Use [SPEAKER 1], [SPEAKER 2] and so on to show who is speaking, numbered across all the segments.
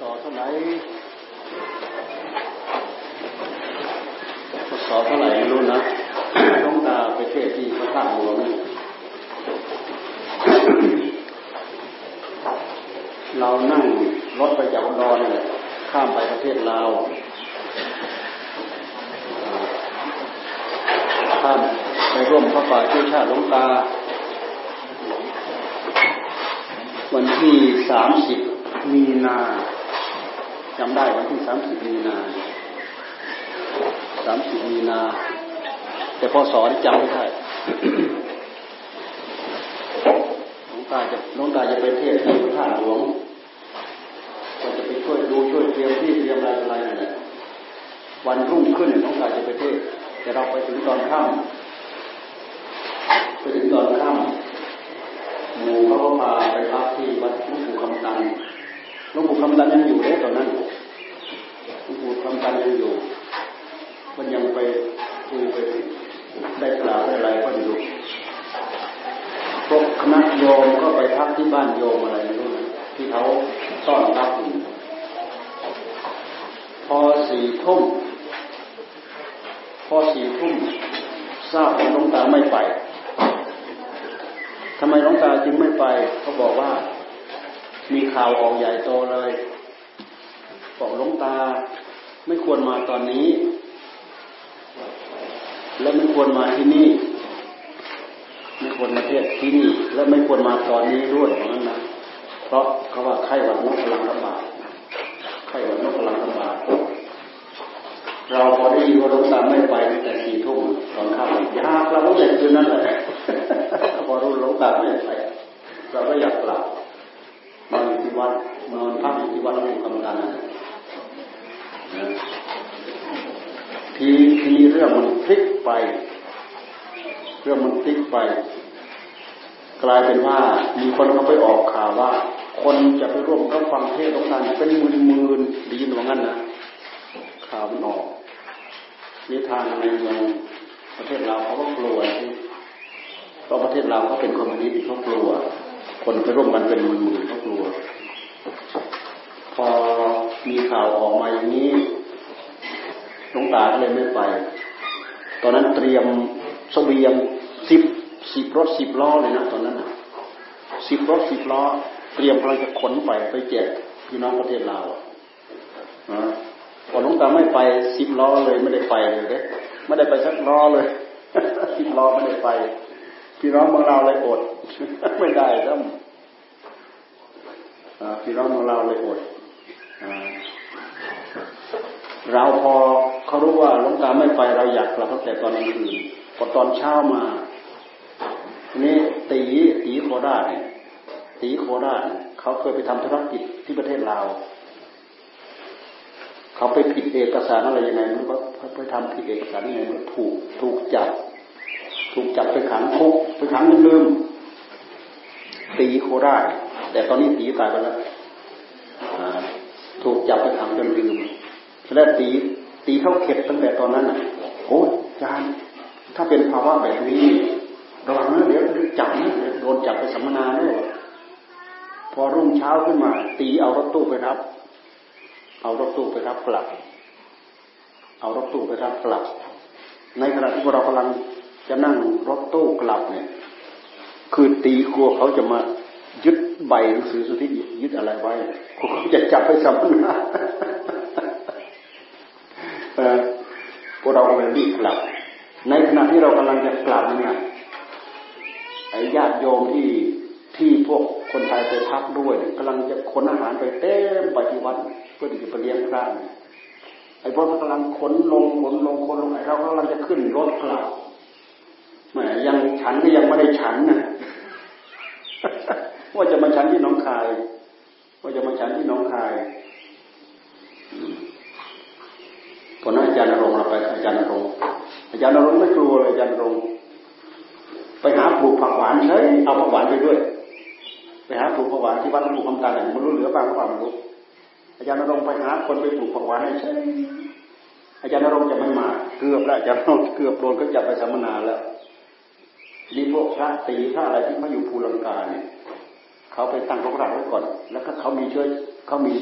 [SPEAKER 1] ศเท่าไหร่พศเท่าไหร่ไม่รู้นะต้องตาไปเทศที่พระธาตุหลวงเรานั่งรถไปจากอุดรเนี่ยข้ามไปประเทศลาวข้ามไปร่วมพระป่าช่วยชาติหลวงตา วันที่สามสิบมีนา จำได้วันที่สามสิบมีนาสามสิบมีนา แต่พอสอนจำไม่ได้หลวงตาจะหลวงตาจะไปเทศที่พระธาหลวงก็จะไปช่วยดูช่วยเตรียมที่เตรียมอะไรอะไรนั่นแหละวันรุ่งขึ้นหลวงตาจะไปเทศแต่เราไปถึงตอนค่ำไปถึงตอนค่ำหมู่เขาก็พาไปพักที่วัดหลวงปู่คำตันหลวงปู่คำตันยังอยู่เลยตอนนั้นหลวงปู่คำตันยังอยู่ มันยังไปคุยไปได้กล่าวได้อะไรก็อยู่พวกคณะโยมก็ไปพักที่บ้านโยมอะไรไม่รู้นะที่เขาต้อนรับอยู่พอ สี่ทุ่มพอสี่ทุ่มทราบว่าหลวงตาไม่ไปทำไมหลวงตาจึงไม่ไปเขาบอกว่า มีข่าวออกใหญ่โตเลยบอกหลวงตาไม่ควรมาตอนนี้ และไม่ควรมาที่นี่ ไม่ควรมาเทศที่นี่ และไม่ควรมาตอนนี้ด้วยเพราะนั้นนะเพราะเขาว่าไข้หวัดนกกำลังระบาดไข้หวัดนกกำลังระบาด เราพอได้ยินว่าหลวงตาไม่ไปแต่สี่ทุ่มตอนค่ำยากเราก็อยากคืนนั้นแหละพอรู้หลวงตาไม่ไปเราก็อยากกลับนอนอยู่ที่วัดนอนพักอยู่ที่วัดหลวงปู่คำตันนะทีทีนี้เรื่องมันพลิกไป เรื่องมันพลิกไป กลายเป็นว่ามีคนเขาไปออกข่าวว่า คนจะไปร่วมรับฟังเทศน์หลวงตาเป็นหมื่นหมื่นดีนว่างั้นนะข่าวมันออก นี่ทางในเมืองประเทศเราเขาก็กลัวเพราะประเทศเราเขาเป็นคอมมิวนิสต์เขากลัว คนไปร่วมกันเป็นหมื่นหมื่นเขากลัว พอมีข่าวออกมาอย่างนี้หลวงตาก็เลยไม่ไป ตอนนั้นเตรียมสเสบียงสิบสิบรถสิบล้อเลยนะตอนนั้นสิบรถสิบล้อ เตรียมกำลังจะขนไปไปแจกพี่น้องประเทศลาวนะ พอหลวงตาไม่ไปสิบล้อเลยไม่ได้ไปเลยเด้ไม่ได้ไปสักล้อเลยสิบล้อไม่ได้ไป พี่น้องของเราเลยอด ไม่ได้แล้วพี่น้องของเราเลยอดเราพอเขารู้ว่าหลวงตาไม่ไปเราอยากกลับตั้งแต่ตอนกลางคืนพอตอนเช้ามานี่ตีตีโคราชเนี่ยตีโคราชเขาเคยไปทำธุรกิจที่ประเทศลาว เขาไปผิดเอกสารอะไรยังไงมันก็ไปทำผิดเอกสารยังไงมันถูกถูกจับ ถูกจับไปขังคุกไปขังลืมตีโคราชแต่ตอนนี้ตีตายไปแล้วถูกจับไปขังจนลืมแล้วตีตีเข้าเข็ดตั้งแต่ตอนนั้นอะโอ้ยจานถ้าเป็นภาวะแบบนี้ระวังนะเดี๋ยวจับนะโดนจับไปสัมมนาเนี่ยพอรุ่งเช้าขึ้นมา ตีเอารถตู้ไปรับ เอารถตู้ไปรับกลับ เอารถตู้ไปรับกลับ ในขณะที่เรากำลังจะนั่งรถตู้กลับเนี่ย คือตีกลัวเขาจะมายึดใบหนังสือสุทธิยึดอะไรไว้กลัวเขาจะจับไปสัมมนาพวกเรากำลังรีบกลับ ในขณะที่เรากำลังจะกลับเนี่ยไอ้ญาติโยมที่ ที่พวกคนไทยไปพักด้วยกำลังจะขนอาหารไปเต็มไปที่วัดเพื่อที่จะไปเลี้ยงพระไอ้พวกกำลังขนลงขนลงขนลงไอ้เรากำลังจะขึ้นรถกลับแหมยังฉันก็ยังไม่ได้ฉันนะว่าจะมาฉันที่น้องคาย ว่าจะมาฉันที่น้องคายตอนั้นอาจารย์นรงเราไปอาจารย์นรงอาจารย์นรงไม่กลัวเลยอาจารย์นรงไปหาปลูกผักหวานเฉยเอาผักหวานไปด้วย ไปหาปลูกผักหวานที่วัดปลูกคำตาเนี่ยมันรู้เหลือบ้างหรือเปล่าไม่รู้อาจารย์นรงไปหาคนไปปลูกผักหวานให้เฉยอาจารย์นรงจะไม่มาเกือบแล้วอาจารย์นรงเกือบโดนก็จับไปสัมมนาแล้วนี่พวกพระตีพระอะไรที่มาอยู่ภูลังกาเนี่ยเขาไปตั้งรกรากไว้ก่อน แล้วก็เขามีเชื้อเขามี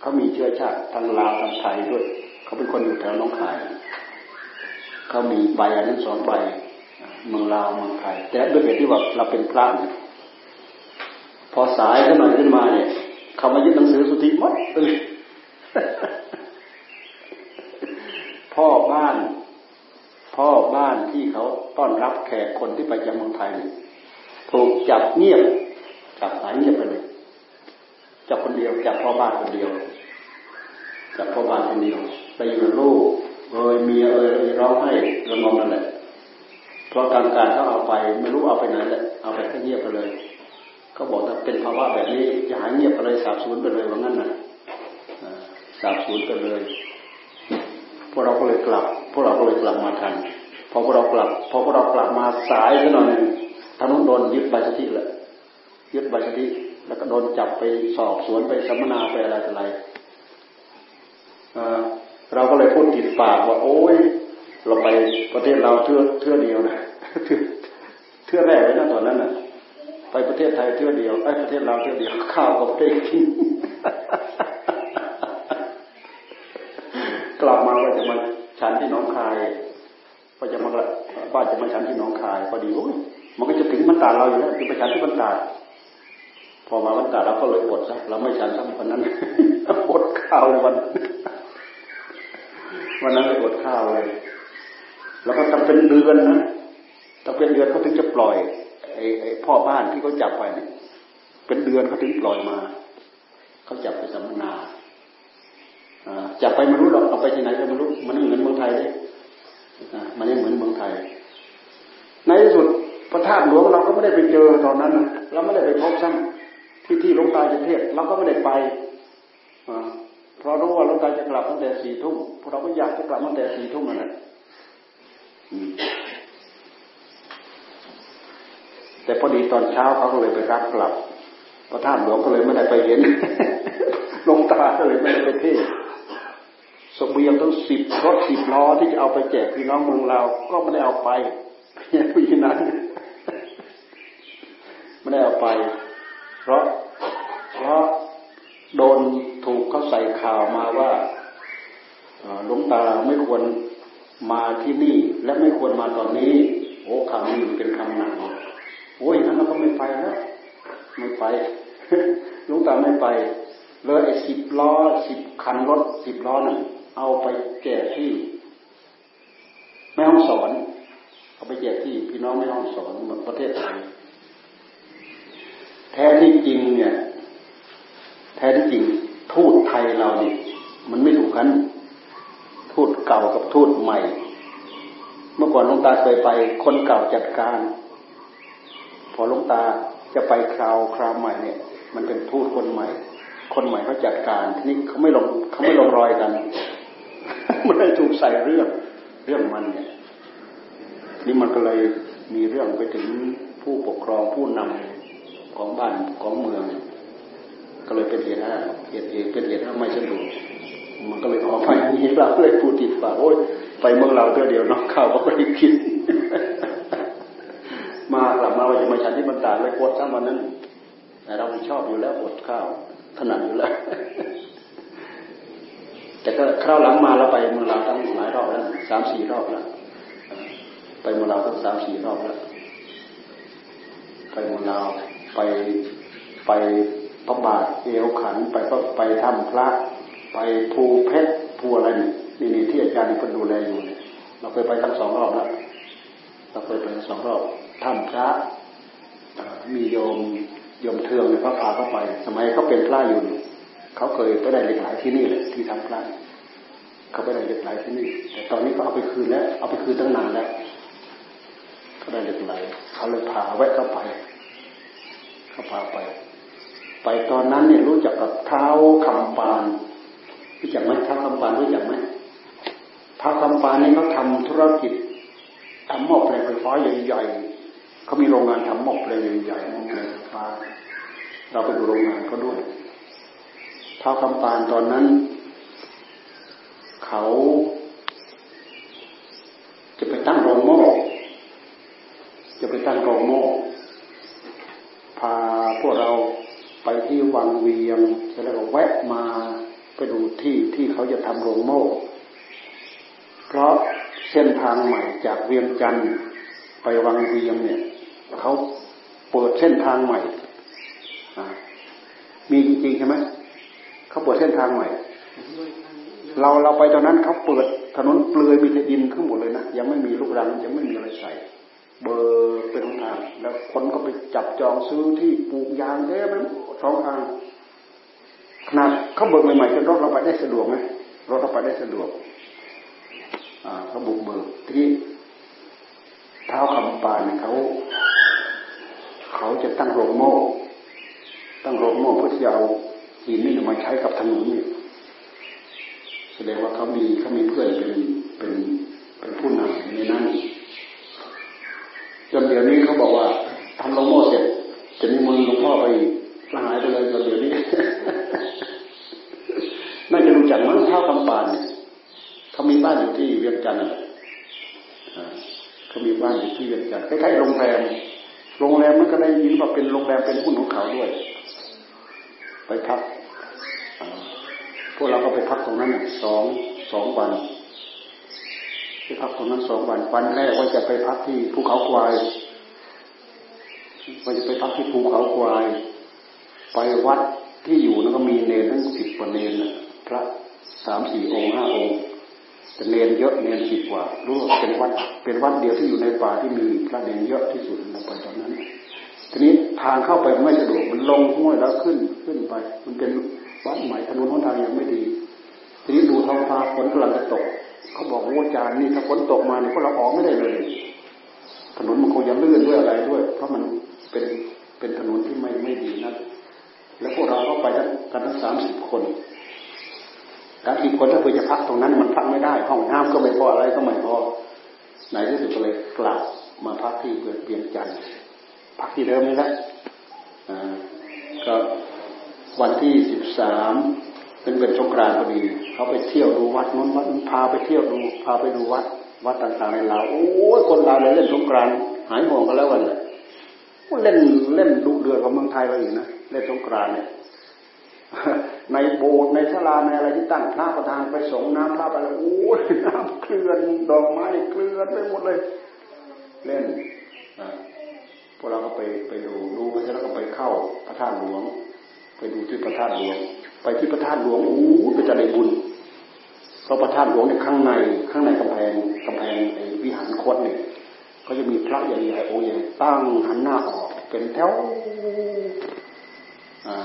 [SPEAKER 1] เขามีเชื้อชาติทางลาวทางไทยด้วย เขาเป็นคนอยู่แถวน้องคาย เขามีใบอันนั้นสองใบเมืองลาวเมืองไทยแต่ด้วยเหตุที่ว่าเราเป็นพระเนี่ย พอสายขึ้นหน่อยขึ้นมาเนี่ยเขามายึดหนังสือสุทธิมดเลยพ่อบ้าน พ่อบ้านที่เขาต้อนรับแขกคนที่ไปจากเมืองไทยถูกจับเงียบจับหายเงียบไปเลยจับคนเดียวจับพ่อบ้านคนเดียวจับพ่อบ้านคนเดียวไปอยู่กับลูกเอยเมียเอยร้องให้ระงมนั่นแหละเพราะการการเขาเอาไปไม่รู้เอาไปไหนแหละเอาไปแค่เงียบไปเลย เขาบอกถ้าเป็นภาวะแบบนี้จะหายเงียบไปเลยสาบสูญไปเลยว่างั้นนะสาบสูญไปเลยพวกเราก็เลยกลับ พวกเราก็เลยกลับมาทันพอพวกเรากลับ พอพวกเรากลับมาสายซะหน่อยทางนู้นโดนยึดใบสติแหละยึดใบสติแล้วก็โดนจับไปสอบสวนไปสัมมนาไปอะไรต่ออะไรเราก็เลยพูดติดปากว่า โอ้ยเราไปประเทศเราเทื่อเทื่อเดียวนะเทื่อแรกเลยนะตอนนั้นน่ะ ไปประเทศไทยเทื่อเดียวไอ้ประเทศเราเทื่อเดียวข้าวก็ไม่ได้กินกลับมาว่าจะมาฉันที่น้องคายว่าจะมาว่าจะมาฉันที่น้องคายพอดีโอ้ยมันก็จะถึงบรรดาเราอยู่แล้วจะไปฉันที่บรรดาพอมาบรรดาเราก็เลยอดซะเราไม่ฉันสักวันนั้นอดข้าววัน วันนั้นเลยอดข้าวเลย แล้วก็ต้องเป็นเดือนนะต้องเป็นเดือนเขาถึงจะปล่อย ไอ้ไอ้พ่อบ้านที่เขาจับไปเนี่ยเป็นเดือนเขาถึงปล่อยมาเขาจับไปสัมมนาจับไปไม่รู้หรอกเอาไปที่ไหนก็ไม่รู้มันไม่เหมือนเมืองไทยเลยมันไม่เหมือนเมืองไทย ในที่สุดพระธาตุหลวงเราก็ไม่ได้ไปเจอตอนนั้นเราไม่ได้ไปพบซ้ำที่ที่หลวงตาจะเทศเราก็ไม่ได้ไปเพราะรู้ว่าหลวงตาจะกลับตั้งแต่สี่ทุ่มพวกเราก็อยากจะกลับตั้งแต่สี่ทุ่มนั่นแหละ แต่พอดีตอนเช้าเขาก็เลยไปรับกลับพระธาตุหลวงก็เลยไม่ได้ไปเห็นลงตาก็เลยไม่ได้ไปเทศสมเบียงต้องสิบรถสิบล้อที่จะเอาไปแจกพี่น้องเมืองเรา ก็ไม่ได้เอาไปเพียงผู้นั้นไม่ได้เอาไป เพราะเพราะโดนถูกเขาใส่ข่าวมาว่าหลวงตาไม่ควรมาที่นี่ และไม่ควรมาตอนนี้ โอ้คำนี้เป็นคำหนัก โอ้ยนั้นเราก็ไม่ไปแล้วไม่ไปลวงตาไม่ไปเลยไอ้สิบล้อสิบคันรถสิบล้อนั่นเอาไปแจกที่แม่ห้องสอนเอาไปแจกที่พี่น้องแม่ห้องสอนหมดประเทศไทยแท้ที่จริงเนี่ย แท้ที่จริง ทูตไทยเราเนี่ยมันไม่ถูกกัน ทูตเก่ากับทูตใหม่ เมื่อก่อนหลวงตาเคยไป คนเก่าจัดการ พอลงตาจะไปคราวคราวใหม่เนี่ย มันเป็นทูตคนใหม่ คนใหม่เขาจัดการทีนี้เขาไม่ลงเขาไม่ลงรอยกัน มันได้ถูกใส่เรื่องเรื่องมันเนี่ยนี่มันก็เลยมีเรื่องไปถึงผู้ปกครองผู้นำของบ้านของเมือง ก็เลยเป็นเหตุให้เหตุเหตุเป็นเหตุให้ไม่สะดวกมันก็เลยออกไปนี้เราเลยพูดติดปากโอ้ยไปเมืองเราเพื่อเดียวน้องข้าวก็ไม่ได้คิด บมาจะมาฉันที่บรรดาเลยปวดซ้ำวันนั้นแต่เราชอบอยู่แล้วปวดข้าวถนัดอยู่แล้ว แต่ก็คราวหลังมาแล้วไปเมืองลาวตั้งหลายรอบแล้วสามสี่รอบแล้วไปเมืองลาวตั้งสามสี่รอบแล้วไปเมืองลาวไปไปพระบาทเอวขันไปก็ไปถ้ำพระ ไปภูเพชรภูอะไรนี่นี่ที่อาจารย์คนดูแลอยู่เนี่ยเราเคยไปทั้งสองรอบแล้วเราเคยไปทั้งสองรอบ ถ้ำพระมีโยมโยมเทืองเนี่ยพระพาเข้าไป สมัยเขาเป็นพระอยู่เขาเคยไปได้เหล็กไหลที่นี่แหละที่ทำพระเขาไปได้เหล็กไหลที่นี่ แต่ตอนนี้ก็เอาไปคืนแล้วเอาไปคืนตั้งนานแล้วก็ได้เหล็กไหลเขาเลยพาแวะเข้าไปเขาพาไป ไปตอนนั้นเนี่ยรู้จักกับเท้าคำปานรู้จักไหมเท้าคำปานรู้จักไหมเท้าคำปานนี่เขาทาธุรกิจทำหม้อแปลงไฟฟ้าใหญ่ๆ เขามีโรงงานทำหม้อแปลงใหญ่ๆหม้อแปลงไฟฟ้าเราไปดูโรงงานเขาด้วยท้าคำปานตอนนั้น เขา จะไปตั้งโรงหม้อจะไปตั้งโรงหม้อพาพวกเราไปที่วังเวียงแล้วก็แวะมาไปดูที่ที่เขาจะทำโรงโม่เพราะเส้นทางใหม่จากเวียงจันทร์ไปวังเวียงเนี่ย เขาเปิดเส้นทางใหม่มีจริงๆใช่ไหมเขาเปิดเส้นทางใหม่ เราเราไปตอนนั้นเขาเปิดถนนเปลือยมีแต่ดินทั้งหมดเลยนะยังไม่มีลูกรังยังไม่มีอะไรใส่ เบอร์เป็นทาง แล้วคนก็ไปจับจองซื้อที่ปลูกยางเยอะไปสองทางขนาดเขาเบิกใหม่ๆจนรถเราไปได้สะดวกไหมรถเราไปได้สะดวกเขาบุกเบิกที่เท้าคำปานเขา เขาจะตั้งโรงโม่ ตั้งโรงโม่เพื่อที่จะเอาหินนี่มาใช้กับถนนนี่แสดงว่าเขามีเขามีเพื่อนเป็นเป็นเป็นผู้นำในนั้นจนเดี๋ยวนี้เขาบอกว่าทำโรงโม่เสร็จจะมีมือหลวงพ่อไปหายไปเลยจนเดี๋ยวนี้น่าจะรู้จักมั้งเท้าคำปานเนี่ยเขามีบ้านอยู่ที่เวียงจันทร์เขามีบ้านอยู่ที่เวียงจันทร์ใกล้ๆโรงแรม โรงแรมมันก็ได้ยินว่าเป็นโรงแรมเป็นหุ้นของเขาด้วย ไปพักพวกเราก็ไปพักตรงนั้นสองสองวันไปพักตรงนั้นสองวันวันแรกว่าจะไปพักที่ภูเขาควายว่าจะไปพักที่ภูเขาควาย ไปวัดที่อยู่นั้นก็มีเนรทั้งสิบกว่าเนรพระสามสี่องค์ห้าองค์ แต่เนเยอะเนรสิบกว่ารู้ว่าเป็นวัดเป็นวัดเดียวที่อยู่ในป่าที่มีพระเนรเยอะที่สุดเราไปตอนนั้น ทีนี้ทางเข้าไปไม่สะดวกมันลงห้วยแล้วขึ้นขึ้นไป มันเป็นวัดใหม่ถนนหนทางยังไม่ดี ทีนี้ดูท้องฟ้าฝนกำลังจะตก เขาบอกว่าอาจารย์นี่ถ้าฝนตกมาเนี่ยพวกเราออกไม่ได้เลย ถนนมันคงจะลื่นด้วยอะไรด้วย เพราะมันเป็นเป็นถนนที่ไม่ไม่ดีนักแล้วพวกเราเข้าไปกันทั้งสามสิบคน การอีกคนถ้าเพื่อจะพักตรงนั้นมันพักไม่ได้ ห้องน้ำก็ไม่พออะไรก็ไม่พอไหนที่สุดก็เลยกลับมาพักที่เเปลี่ยนจันทร์พักที่เดิมนี่แหละก็วันที่สิบสามเป็นเป็นสงกรานต์พอดี เขาไปเที่ยวดูวัดนู้นวัดพาไปเที่ยวดูพาไปดูวัด วัดต่างๆในลาวโอ้ยคนลาวเลยเล่นสงกรานต์หายห่วงกันแล้ววันเลยเล่นเล่นดุเดือดกว่าเมืองไทยเราอีกนะเล่นสงกรานต์เนี่ย ในโบสถ์ในศาลาในอะไรที่ตั้งพระประธานไปสงน้ำพระไปแล้วโอ้ยน้ำเคลื่อนดอกไม้เคลื่อนไปหมดเลย เล่นพวกเราก็ไปไปดูดูไปแล้วก็ไปเข้าพระธาตุหลวง ไปดูที่พระธาตุหลวง ไปที่พระธาตุหลวงโอ้ไปจะได้บุญเพราะพระธาตุหลวงในข้างในข้างในกำแพงกำแพงไอ้วิหารโคตเนี่ยก็จะมีพระใหญ่ๆโอ้ยตั้งหันหน้าออกเป็นแถวอ่า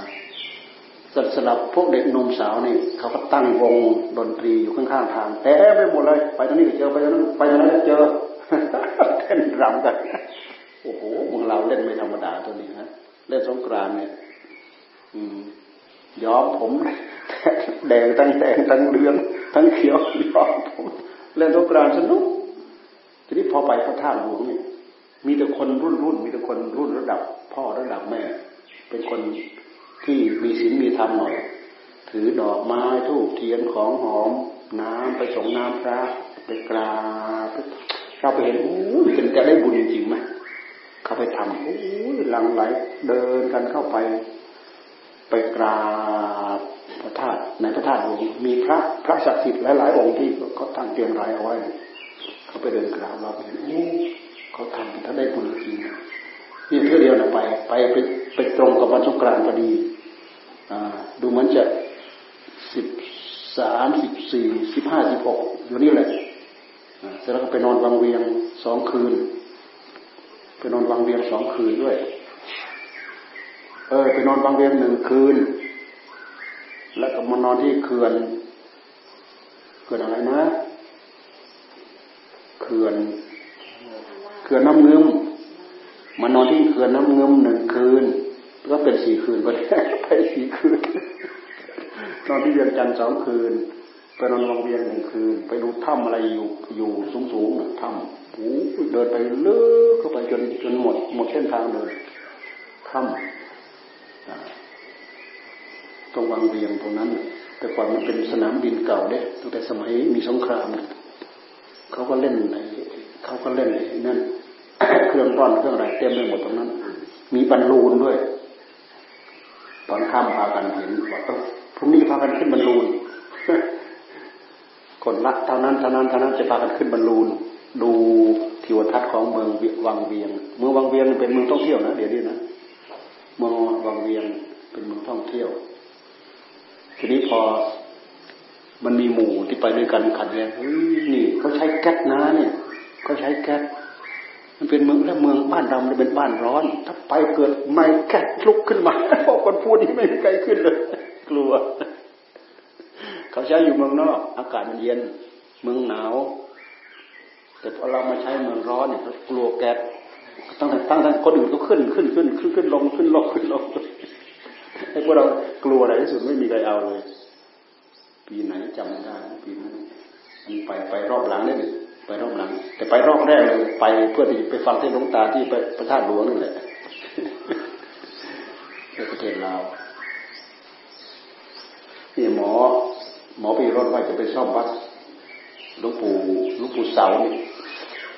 [SPEAKER 1] สำหรับพวกเด็กนมสาวนี่เขาก็ตั้งวงดนตรีอยู่ข้างๆทางแต่ไปหมดเลย ไปตรงนี้ก็เจอไปตรงนั้นไปตรงนั้นก็เจอเต้นรำกันโอ้โหมึงเราเล่นไม่ธรรมดาตัวนี้ฮะเล่นสงกรานเนี่ยอืมย้อมผมแดงทั้งแดงทั้งเหลืองทั้งเขียวย้อมผมเล่นสงกรานสนุกทีนี้พอไปพระธาตุหลวงเนี่ยมีแต่คนรุ่นรุ่นมีแต่คนรุ่นระดับ พ่อระดับแม่ เป็นคน ที่มีศีลมีธรรมหน่อย ถือดอกไม้ทูบเทียนของหอม น้ำไปส่งน้ำพระไปกราบเราไปเห็นโอ้ยเป็นจะได้บุญจริงไหมเขาไปทำโอ้ยหลังไหลเดินกันเข้าไป ไปกราบพระธาตุในพระธาตุหลวงมีพระพระศักดิ์สิทธิ์หลายๆองค์ที่เขาตั้งเตรียมรายเอาไว้ เขาไปเดินกราบเราไปเห็นโอ้เขาทำถ้าได้บุญจริงนี่เพื่อเดียวนะไป ไปไปไปตรงกับวันสงกรานต์พอดี ดูเหมือนจะสิบสามสิบสี่สิบห้าสิบหกอยู่นี่แหละเสร็จแล้วก็ไปนอนวังเวียงสองคืน ไปนอนวังเวียงสองคืนด้วย เออไปนอนวังเวียงหนึ่งคืน แล้วก็มานอนที่เขื่อน เขื่อนอะไรนะเขื่อนเขื่อนน้ำเงืมมานอนที่เขื่อนน้ำเงืมหนึ่งคืน ก็เป็นสี่คืนไปไปสี่คืนนอนที่เวียงจันทร์สองคืนไปนอนโรงเรียนหนึ่งคืน ไปดูถ้ำอะไรอยู่อยู่สูงสูงถ้ำโอ้เดินไปเลือกเข้าไปจนจนหมดหมดเส้นทางเลยถ้ำตรงวังเวียงตรงนั้น แต่ก่อนมันเป็นสนามบินเก่าเด้ตั้งแต่สมัยมีสงครามเขาก็เล่นในเขาก็เล่นนั่นเครื่องร้อนเครื่องอะไรเต็มไปหมดตรงนั้น มีบรรลูนด้วย ตอนข้ามพากันเห็นว่าเออพรุ่งนี้พากันขึ้นบรรลูนคนละเท่านั้นเท่านั้นเท่านั้นจะพากันขึ้นบรรลูนดูทิวทัศน์ของเมืองวังเวียง เมืองวังเวียงเป็นเมืองท่องเที่ยวนะเดี๋ยวนี้นะเมืองวังเวียงเป็นเมืองท่องเที่ยว ทีนี้พอมันมีหมู่ที่ไปด้วยกันขัดแย้งเฮ้ยนี่เขาใช้แก๊สนะเนี่ยเขาใช้แก๊ส มันเป็นเมืองแล้วเมืองบ้านเรามันเป็นบ้านร้อน ถ้าไปเกิดไม่แก๊สลุกขึ้นมาพวกคนพูดนี่ไม่มีใครขึ้นเลย กลัว เขาใช้อยู่เมืองนอก อากาศมันเย็น เมืองหนาว แต่พอเรามาใช้เมืองร้อนเนี่ยกลัวแก๊สตั้งแต่ตั้งแต่คนอื่นก็ขึ้นขึ้นขึ้นขึ้นขึ้นลงขึ้นลงขึ้นลงไอ้พวกเรากลัวอะไรที่สุดไม่มีใครเอาเลย ปีไหนจำไม่ได้ปีนั้นมันไปไปรอบหลังนี่ไปรอบหลัง ไปรอบแรกเลยไปเพื่อที่ไปฟังเทศน์หลวงตาที่พระธาตุหลวงนั่นแหละในประเทศลาวนี่หมอ หมอปีรถว่าจะไปซ่อมวัดหลวงปู่หลวงปู่เสาเนี่ย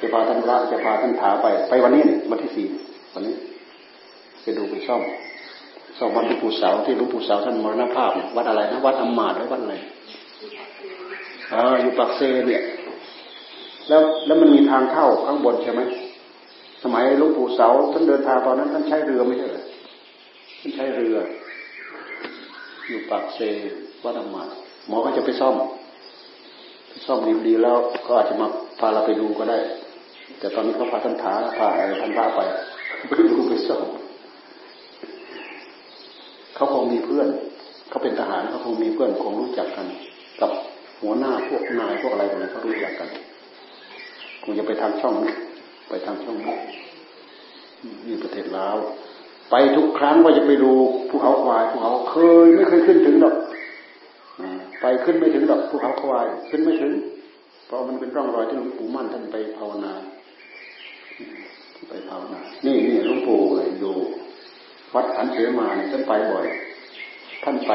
[SPEAKER 1] จะพาท่านพระจะพาท่านถาไป ไปวันนี้เนี่ยวันที่สี่วันนี้ไปดูไปซ่อมซ่อมวัดหลวงปู่เสาที่หลวงปู่เสาท่านมรณภาพวัดอะไรนะวัดอมมาดหรือวัดอะไรอ่าอยู่ปากเซเนี่ย แล้วแล้วมันมีทางเข้าข้างบนใช่ไหมสมัยหลวงปู่เสาท่านเดินทางตอนนั้นท่านใช้เรือไม่ใช่หรอท่านใช้เรือ อยู่ปากเซวัดอมมาดหมอก็จะไปซ่อมซ่อมดีๆแล้วก็อาจจะมาพาเราไปดูก็ได้ แต่ตอนนี้เขาพาท่านถาพาท่านพระไปไปดูไปซ่อมเขาคงมีเพื่อนเขาเป็นทหารเขาคงมีเพื่อนคงรู้จักกัน กับหัวหน้าพวกนายพวกอะไรต่างๆเขารู้จักกัน งจะไปทางช่อง ไปทางช่องนี้นี่ประเทศลาว ไปทุกครั้งว่าจะไปดูภูเขาควายภูเขาเคยไม่เคยขึ้นถึงหรอกไปขึ้นไม่ถึงหรอกภูเขาควาย ขึ้นไม่ถึง เพราะมันเป็นร่องรอยที่หลวงปู่มั่นท่านไปภาวนาไปภาวนานี่นี่หลวงปู่อยู่วัดขันเสมาเนี่ยท่านไปบ่อย ท่านไป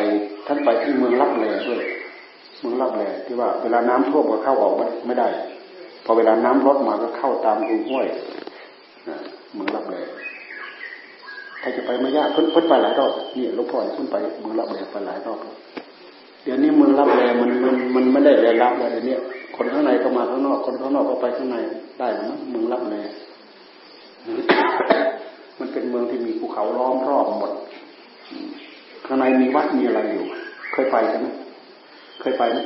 [SPEAKER 1] ท่านไปที่เมืองลับแลด้วย เมืองลับแลที่ว่าเวลาน้ำท่วมก็เข้าออกไม่ได้ พอเวลาน้ำลดมาก็เข้าตามรูห้วยเมืองลับแลใครจะไปไม่ยากเพิ่นเพิ่นไปหลายรอบนี่หลวงพ่อเพิ่นไปเมืองลับแลไปหลายรอบเดี๋ยวนี้เมืองลับแลมันมันมันไม่ได้แลยลับแล้วเดี๋ยวนี้คนข้างในก็มาข้างนอก คนข้างนอกก็ไปข้างในได้นะเมืองลับแลมันเป็นเมืองที่มีภูเขาล้อมรอบหมด ข้างในมีวัดมีอะไรอยู่ เคยไปใช่ไหมเคยไปไหม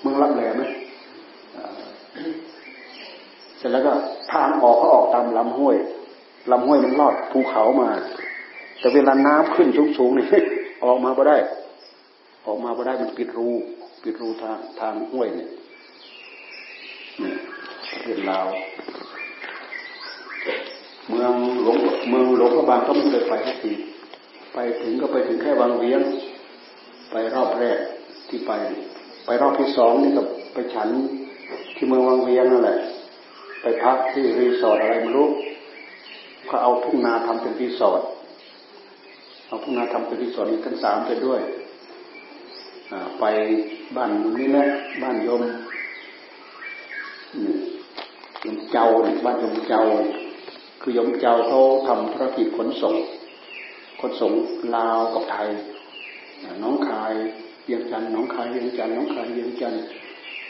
[SPEAKER 1] เมืองลับแลไหม แล้วก็ทางออกก็ออกตามลำห้วยลำห้วยมันลอดภูเขามา แต่เวลาน้ำขึ้นสูงๆนี่ออกมาไม่ได้ ออกมาไม่ได้มันปิดรูปิดรูทางทางห้วยเนี่ยประเทศลาวเมืองหลวงเมืองหลวงพระบางก็ไม่เคยไปสักทีไปถึงก็ไปถึงแค่บางเวียง ไปรอบแรกที่ไป ไปรอบที่สองนี่ก็ไปฉันที่เมืองวังเวียงนั่นแหละ ไปพักที่รีสอร์ทอะไรไม่รู้ก็เอาทุ่งนาทำเป็นรีสอร์ทเอาทุ่งนาทำเป็นรีสอร์ทอีกทั้งสามเป็นด้วยไปบ้านนี้นะบ้านยมยมเจ้าบ้านยมเจ้า คือยมเจ้าเขาทำธุรกิจขนส่ง ขนส่งลาวกับไทยน้องคายเวียงจันน้องคายเวียงจันน้องคายเวียงจัน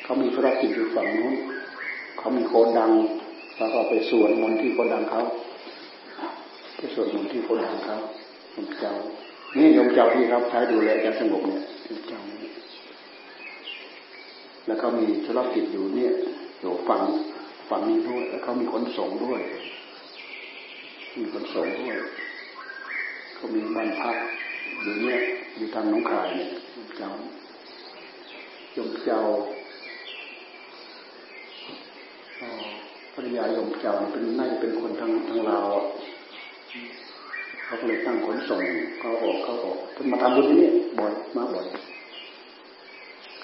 [SPEAKER 1] เขามีธุรกิจอยู่ฝั่งนู้น เขามีโคดังแล้วก็ไปสวนมนต์ที่โคดังเขาไปสวนมนต์ที่โคดังเขายมเจ้านี่ยมเจ้าที่รับใช้ดูแลยามสงบเนี่ยยมเจ้าแล้วเขามีธุรกิจอยู่เนี่ยอยู่ฝั่งฝั่งนี้ด้วย แล้วเขามีขนส่งด้วย มีขนส่งด้วยเขามีบ้านพักอยู่เนี่ยอยู่ทางน้องคายเนี่ยยมเจ้ายมเจ้าภรร ยายมเจ้าเป็นน่าจะเป็นคนทางทางลาวเขาเลยตั้งขนส่งเขาออกเขาออกเพิ่งมาทำบุญที่นี่บ่อยมาบ่อย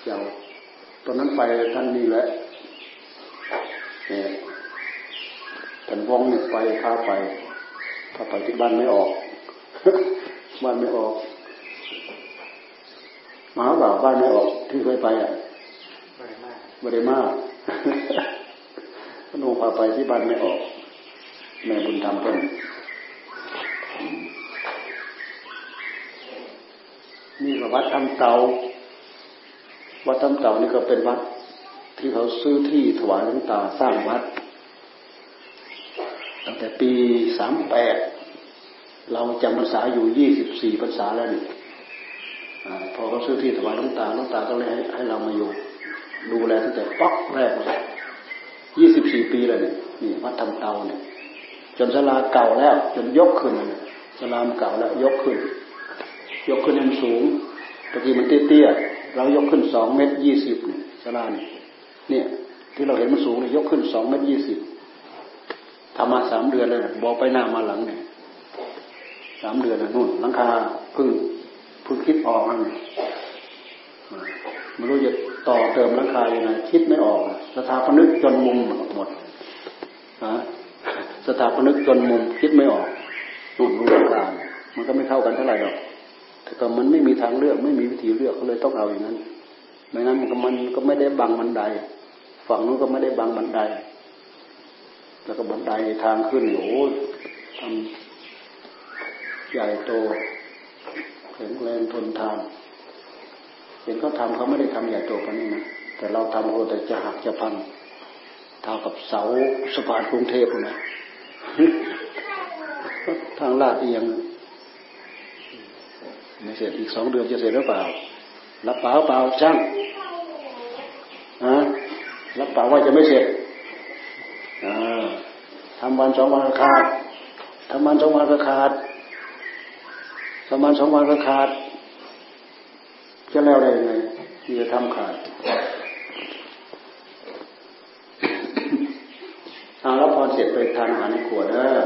[SPEAKER 1] เจ้าตอนนั้นไปท่านนี่แหละเนี่ยท่านวงเนี่ยไปพาไปพาไปที่บ้านไม่ออกบ้านไม่ออกมาเปล่าบ้านไม่ออกที่เคยไปอะไม่ได้มาก พนุพาไปที่บ้านไม่ออกแม่บุญธรรมเพิ่นนี่วัดทำเตาวัดถ้ำเตานี่ก็เป็นวัด ที่เขาซื้อที่ถวายหลวงตาสร้างวัด ตั้งแต่ปีสามแปดเราจำพรรษาอยู่ยี่สิบสี่พรรษาแล้วนี่พอเขาซื้อที่ถวายหลวงตาหลวงตาก็เลยให้ให้เรามาอยู่ ดูแลตั้งแต่ป๊อกแรกเลย ยี่สิบสี่ปีเลยนี่ยนี่วัดทำเตาเนี่ยจนศาลาเก่าแล้ว จนยกขึ้นศาลาเก่าแล้วยกขึ้น ยกขึ้นให้มันสูงตะกี้มันเตี้ยๆเรายกขึ้นสองเมตรยี่สิบศาลาเนี่ยเนี่ยที่เราเห็นมันสูงเนี่ยยกขึ้นสองเมตรยี่สิบทำมาสามเดือนเลยบอกไปหน้ามาหลังเนี่ยสามเดือนนะนู่นหลังคาพึ่งพึ่งคิดออกนั่นไม่รู้จะต่อเติมหลังคายังไงคิดไม่ออก สถาปนึกจนมุมหมดฮะสถาปนึกจนมุมคิดไม่ออกนู่นรู้หลังคามันก็ไม่เข้ากันเท่าไหร่หรอกแต่ก็มันไม่มีทางเลือกไม่มีวิธีเลือกก็เลยต้องเอาอย่างนั้นไม่งั้นมันก็มันก็ไม่ได้บังบันได ฝั่งนู้นก็ไม่ได้บังบันได แล้วก็บันไดทางขึ้นโอ้ทำใหญ่โตแข็งแรงทนทานเห็นเขาทำเขาไม่ได้ทำใหญ่โตกันนี่นะ แต่เราทำโอแต่จะหักจะพังเท่ากับเสาสะพานกรุงเทพนะทางลาดเอียงไม่เสร็จอีกสองเดือนจะเสร็จหรือเปล่า รับเปล่าเปล่าช่างฮะรับเปล่าว่าจะไม่เสร็จทำวันสองวันก็ขาดทำวันสองวันก็ขาดทำวันสองวันก็ขาดจะแล้วได้ยังไงที่จะทำขาด เสร็จไปทานอาหารในขวดเด้อ